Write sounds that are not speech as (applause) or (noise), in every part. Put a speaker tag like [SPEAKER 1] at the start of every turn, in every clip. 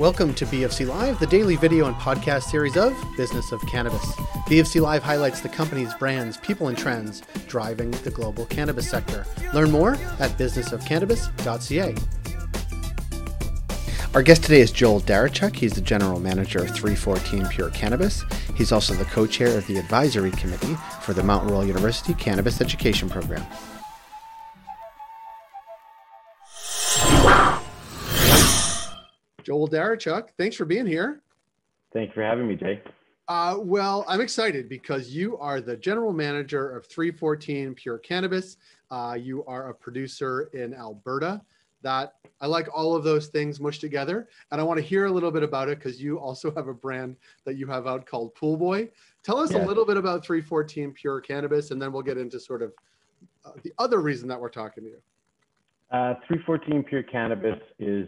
[SPEAKER 1] Welcome to BFC Live, the daily video and podcast series of Business of Cannabis. BFC Live highlights the company's brands, people, and trends driving the global cannabis sector. Learn more at businessofcannabis.ca. Our guest today is Joel Darachuk. He's the general manager of 314 Pure Cannabis. He's also the co chair of the advisory committee for the Mount Royal University Cannabis Education Program. Joel Darachuk, thanks for being here.
[SPEAKER 2] Thanks for having me, Jay.
[SPEAKER 1] Uh, well, I'm excited because you are the general manager of 314 Pure Cannabis. Uh, you are a producer in Alberta. That I like all of those things mushed together, and I want to hear a little bit about it because you also have a brand that you have out called Pool Boy. Tell us yeah. a little bit about 314 Pure Cannabis, and then we'll get into sort of uh, the other reason that we're talking to you.
[SPEAKER 2] Uh, 314 Pure Cannabis is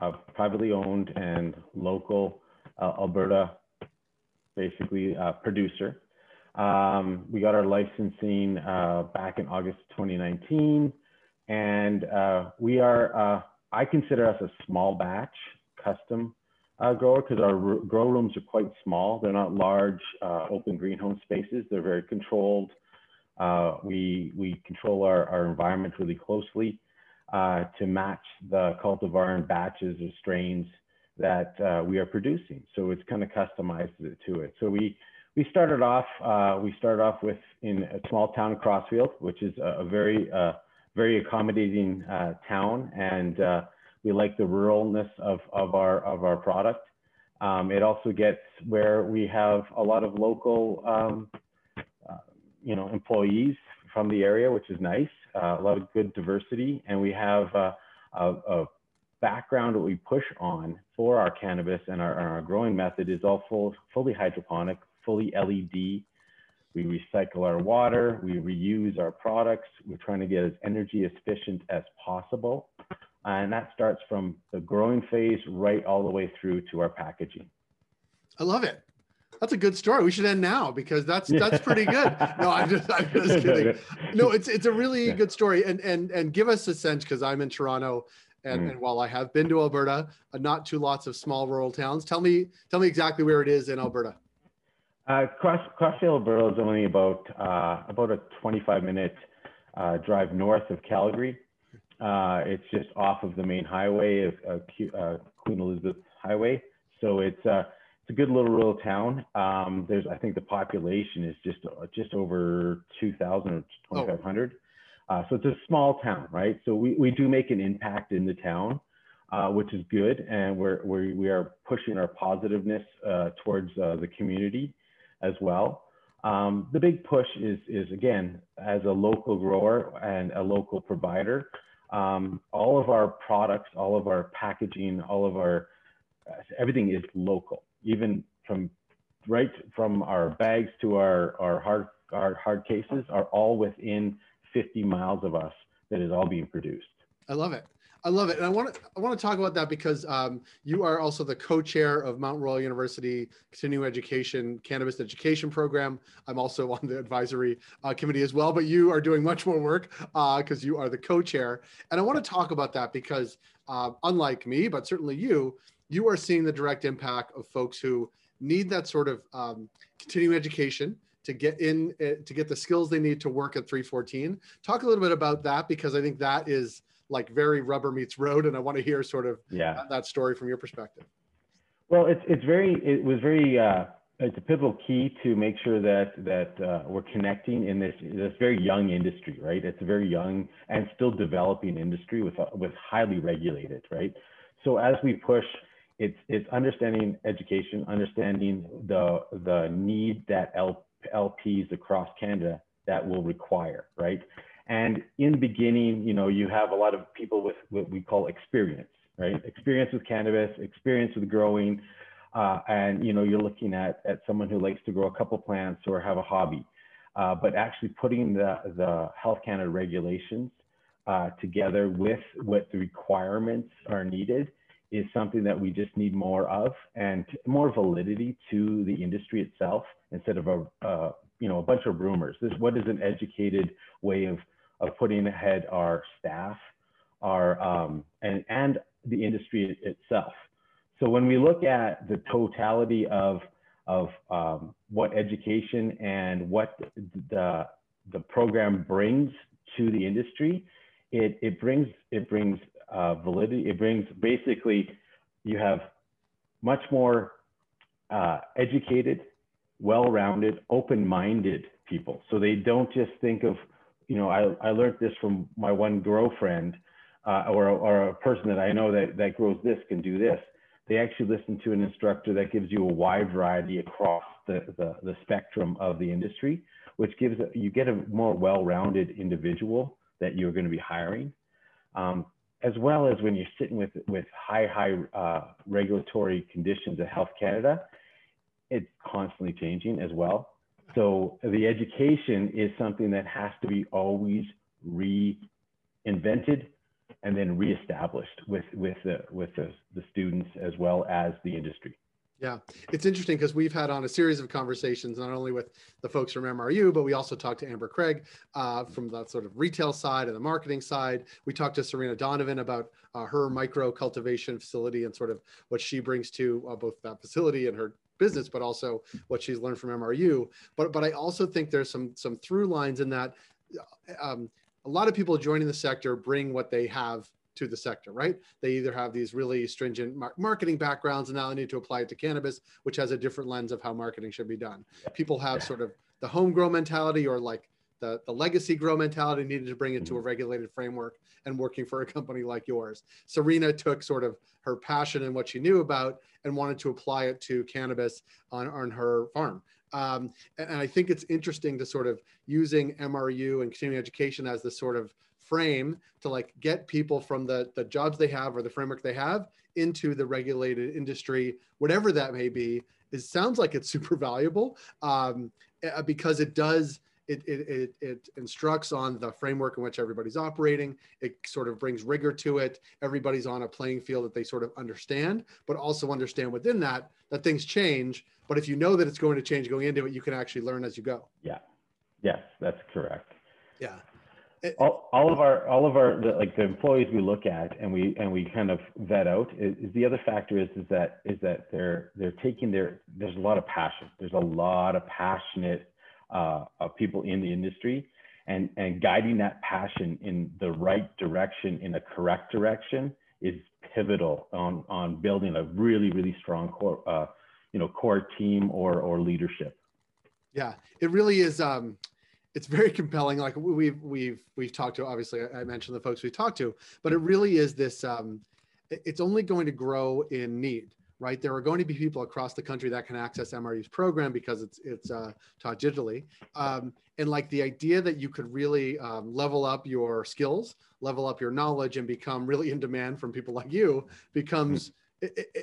[SPEAKER 2] uh, a privately owned and local uh, Alberta, basically uh, producer. Um, we got our licensing uh, back in August 2019, and uh, we are. Uh, I consider us a small batch custom uh, grower because our grow rooms are quite small. They're not large open greenhouse spaces. They're very controlled. we we control our, our environment really closely uh, to match the cultivar and batches or strains that uh, we are producing. So it's kind of customized to it. So we we started off uh, we started off with in a small town Crossfield, which is a, a very uh, very accommodating uh, town, and we like the ruralness of of our of our product. Um, it also gets where we have a lot of local um, you know employees from the area, which is nice uh, a lot of good diversity, and we have uh, a, a, background that we push on for our cannabis and our, our growing method is all full, fully hydroponic, fully LED. We recycle our water, we reuse our products. We're trying to get as energy efficient as possible. And that starts from the growing phase right all the way through to our packaging.
[SPEAKER 1] I love it. That's a good story. We should end now because that's that's pretty good. No, I'm just I'm (laughs) just kidding. No, it's it's a really good story. And and and give us a sense because I'm in Toronto and, mm. and while I have been to Alberta, uh, not to lots of small rural towns. Tell me tell me exactly where it is in Alberta.
[SPEAKER 2] Uh, Cross Crossfield, Alberta is only about uh, about a 25 minute uh, drive north of Calgary. Uh, it's just off of the main highway of uh, Queen Elizabeth Highway. So it's it's a good little rural town. Um, there's, I think the population is just just over 2,000 or 2,500. Oh. Uh, so it's a small town, right? So we, we do make an impact in the town, uh, which is good. And we're, we're, we are pushing our positiveness uh, towards uh, the community as well. Um, the big push is, is, again, as a local grower and a local provider, um, all of our products, all of our packaging, all of our, uh, everything is local even from right from our bags to our, our hard our hard cases are all within 50 miles of us that is all being produced.
[SPEAKER 1] I love it. I love it. And I want to I want to talk about that because um, you are also the co-chair of Mount Royal University Continuing Education Cannabis Education Program. I'm also on the advisory uh, committee as well, but you are doing much more work because uh, you are the co-chair. And I want to talk about that because uh, unlike me, but certainly you, you are seeing the direct impact of folks who need that sort of um, continuing education to get in eh, to get the skills they need to work at 314 talk a little bit about that because i think that is like very rubber meets road and i want to hear sort of yeah. that, that story from your perspective.
[SPEAKER 2] Well it's, it's very it was very uh, it's a pivotal key to make sure that that uh, we're connecting in this this very young industry right? It's a very young and still developing industry with uh, with highly regulated right? So as we push it's it's understanding education, understanding the the need that LPs across Canada that will require, right? And in beginning, you know, you have a lot of people with what we call experience, right? Experience with cannabis, experience with growing, uh, and you know, you're looking at at someone who likes to grow a couple plants or have a hobby, uh, but actually putting the the Health Canada regulations uh, together with what the requirements are needed is something that we just need more of and more validity to the industry itself instead of a uh, you know a bunch of rumors. This what is an educated way of of putting ahead our staff, our um, and and the industry itself. So when we look at the totality of of um, what education and what the the program brings to the industry, it it brings it brings uh, validity. It brings basically you have much more uh, educated, well-rounded, open-minded people. So they don't just think of, you know, I, I learned this from my one girlfriend uh, or, or a person that I know that, that grows this can do this. They actually listen to an instructor that gives you a wide variety across the, the, the spectrum of the industry, which gives, you get a more well-rounded individual that you're going to be hiring. Um, as well as when you're sitting with, with high, high uh, regulatory conditions at Health Canada, it's constantly changing as well. So the education is something that has to be always reinvented and then reestablished with, with, the, with the, the students as well as the industry.
[SPEAKER 1] Yeah, it's interesting because we've had on a series of conversations, not only with the folks from MRU, but we also talked to Amber Craig uh, from the sort of retail side and the marketing side. We talked to Serena Donovan about uh, her micro cultivation facility and sort of what she brings to uh, both that facility and her business, but also what she's learned from MRU. But but I also think there's some some through lines in that um, a lot of people joining the sector bring what they have to the sector, right? They either have these really stringent mar marketing backgrounds and now they need to apply it to cannabis, which has a different lens of how marketing should be done. People have sort of the home grow mentality or like the, the legacy grow mentality needed to bring it to a regulated framework and working for a company like yours. Serena took sort of her passion and what she knew about and wanted to apply it to cannabis on, on her farm. Um, and, and I think it's interesting to sort of using MRU and continuing education as the sort of frame to like get people from the, the jobs they have or the framework they have into the regulated industry, whatever that may be, it sounds like it's (laughs) super valuable um, eh, because it does it, it, it, it, instructs on the framework in which everybody's operating. It sort of brings rigor to it. Everybody's on a playing field that they sort of understand, but also understand within that that things change. But if you know that it's going to change going into it, you can actually learn as you go.
[SPEAKER 2] Yeah. Yes, that's correct.
[SPEAKER 1] Yeah.
[SPEAKER 2] All, all of our all of our the, like the employees we look at and we and we kind of vet out is, is, the other factor is is that is that they're they're taking their there's a lot of passion there's a lot of passionate uh, of people in the industry and, and guiding that passion in the right direction, in a correct direction is pivotal on, on building a really, really strong core, uh, you know, core team or, or leadership.
[SPEAKER 1] Yeah, it really is. Um, it's very compelling. Like we've, we've, we've talked to, obviously I mentioned the folks we talked to, but it really is this, um, it's only going to grow in need right? There are going to be people across the country that can access MRU's program because it's it's uh, taught digitally. Um, and like the idea that you could really um, level up your skills, level up your knowledge, and become really in demand from people like you becomes.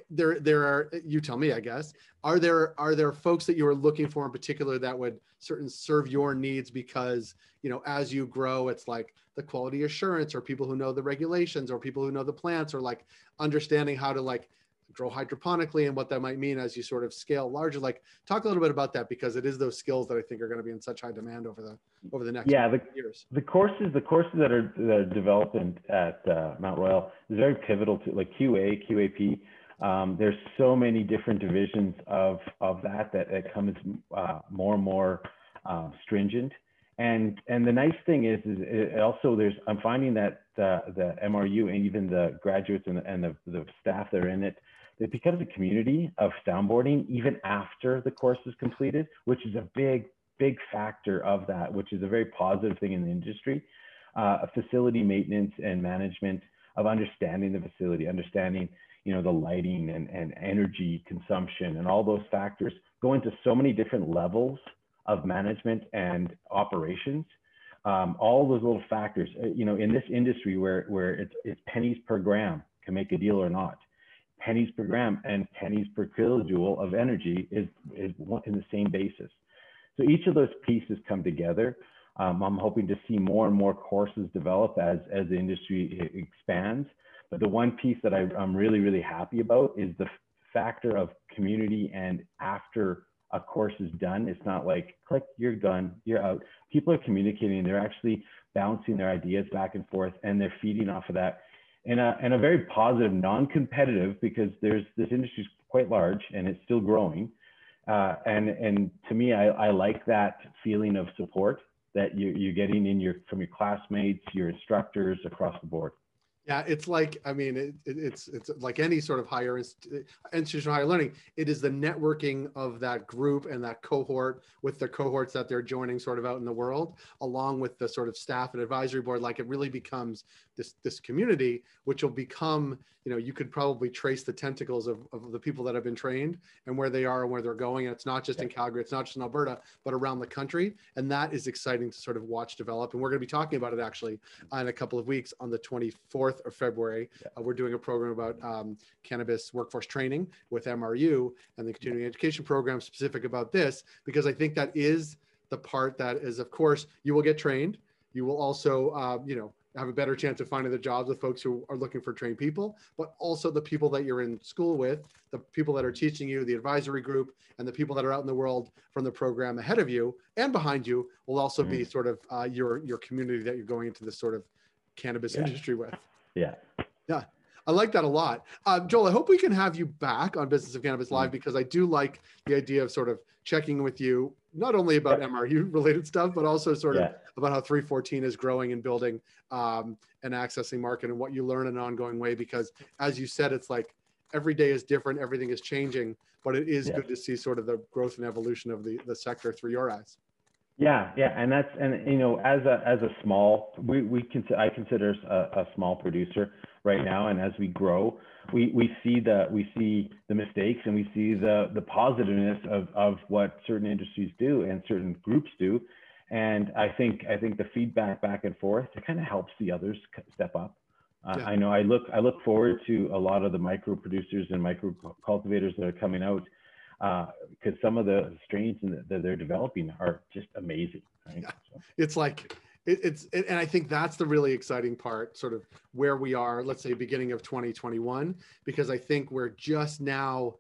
[SPEAKER 1] There, there are. You tell me, I guess. Are there are there folks that you are looking for in particular that would certain serve your needs because you know as you grow, it's like the quality assurance or people who know the regulations or people who know the plants or like understanding how to like grow hydroponically and what that might mean as you sort of scale larger. Like talk a little bit about that because it is those skills that i think are going to be in such high demand over the over the next
[SPEAKER 2] yeah the,
[SPEAKER 1] years.
[SPEAKER 2] the courses the courses that are that are developed in, at uh, mount royal is very pivotal to like qa qap um, there's so many different divisions of of that that, that comes uh, more and more uh, stringent. And and the nice thing is is also there's i'm finding that the the mru and even the graduates and, and the, the staff that are in it it becomes a community of soundboarding even after the course is completed, which is a big, big factor of that, which is a very positive thing in the industry. Uh, facility maintenance and management of understanding the facility, understanding you know the lighting and, and energy consumption and all those factors go into so many different levels of management and operations. Um, all those little factors, uh, you know, in this industry where where it's, it's pennies per gram can make a deal or not pennies per gram and pennies per kilojoule of energy is, is in the same basis. So each of those pieces come together. Um, I'm hoping to see more and more courses develop as, as the industry expands. But the one piece that I, I'm really, really happy about is the factor of community and after a course is done, it's not like click, you're done, you're out. People are communicating, they're actually bouncing their ideas back and forth and they're feeding off of that in a, a very positive, non-competitive, because there's this industry is quite large and it's still growing. Uh, and and to me, I, I like that feeling of support that you, you're getting in your from your classmates, your instructors across the board.
[SPEAKER 1] Yeah, it's like I mean, it, it, it's it's like any sort of higher inst- institutional higher learning. It is the networking of that group and that cohort with the cohorts that they're joining, sort of out in the world, along with the sort of staff and advisory board. Like it really becomes this this community, which will become you know you could probably trace the tentacles of, of the people that have been trained and where they are and where they're going. And it's not just in Calgary, it's not just in Alberta, but around the country. And that is exciting to sort of watch develop. And we're going to be talking about it actually in a couple of weeks on the 24th of February. Uh, we're doing a program about um, cannabis workforce training with MRU and the continuing education program specific about this, because I think that is the part that is, of course, you will get trained. You will also, uh, you know, have a better chance of finding the jobs with folks who are looking for trained people, but also the people that you're in school with, the people that are teaching you, the advisory group, and the people that are out in the world from the program ahead of you and behind you will also mm-hmm. be sort of uh, your your community that you're going into this sort of cannabis yeah. industry with.
[SPEAKER 2] Yeah.
[SPEAKER 1] Yeah. I like that a lot. Uh, Joel, I hope we can have you back on Business of Cannabis Live mm-hmm. because I do like the idea of sort of checking with you, not only about yeah. MRU related stuff, but also sort yeah. of about how 314 is growing and building um, and accessing market and what you learn in an ongoing way. Because as you said, it's like every day is different, everything is changing, but it is yeah. good to see sort of the growth and evolution of the, the sector through your eyes.
[SPEAKER 2] Yeah, yeah, and that's and you know as a as a small we we can I consider a, a small producer right now, and as we grow, we we see the we see the mistakes and we see the the positiveness of of what certain industries do and certain groups do, and I think I think the feedback back and forth it kind of helps the others step up. Uh, yeah. I know I look I look forward to a lot of the micro producers and micro cultivators that are coming out because uh, some of the strains that they're developing are just amazing. Right? Yeah.
[SPEAKER 1] So. It's like it, it's it, and I think that's the really exciting part, sort of where we are. Let's say beginning of 2021, because I think we're just now.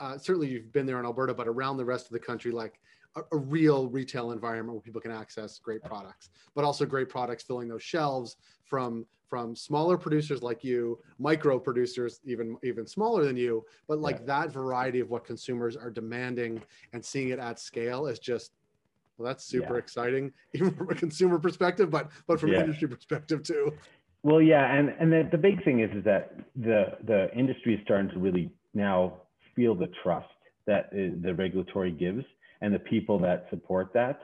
[SPEAKER 1] Uh, certainly, you've been there in Alberta, but around the rest of the country, like a, a, real retail environment where people can access great products, but also great products filling those shelves from from smaller producers like you, micro producers even even smaller than you, but like yeah. that variety of what consumers are demanding and seeing it at scale is just well, that's super yeah. exciting, even (laughs) from a consumer perspective, but but from yeah. an industry perspective too.
[SPEAKER 2] Well, yeah, and and the, the big thing is is that the the industry is starting to really now feel the trust that the regulatory gives and the people that support that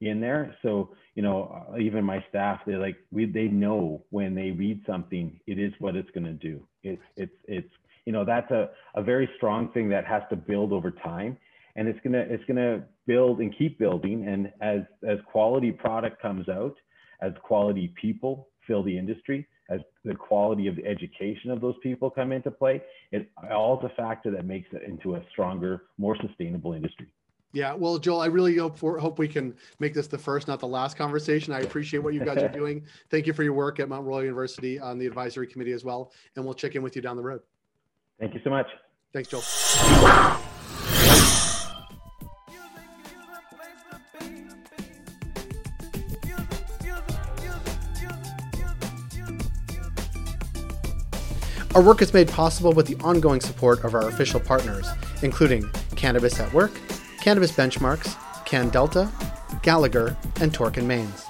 [SPEAKER 2] in there. So, you know, uh, even my staff, they like, we, they know when they read something, it is what it's going to do. It's, it's, it's, you know, that's a, a very strong thing that has to build over time and it's going to, it's to build and keep building. And as, as quality product comes out, as quality people fill the industry, as the quality of the education of those people come into play, it all is a factor that makes it into a stronger, more sustainable industry.
[SPEAKER 1] Yeah, well, Joel, I really hope for hope we can make this the first, not the last conversation. I appreciate what you guys are (laughs) doing. Thank you for your work at Mount Royal University on the advisory committee as well, and we'll check in with you down the road.
[SPEAKER 2] Thank you so much.
[SPEAKER 1] Thanks, Joel. Our work is made possible with the ongoing support of our official partners, including Cannabis at Work, Cannabis Benchmarks, CanDelta, Gallagher, and Torkin Manes.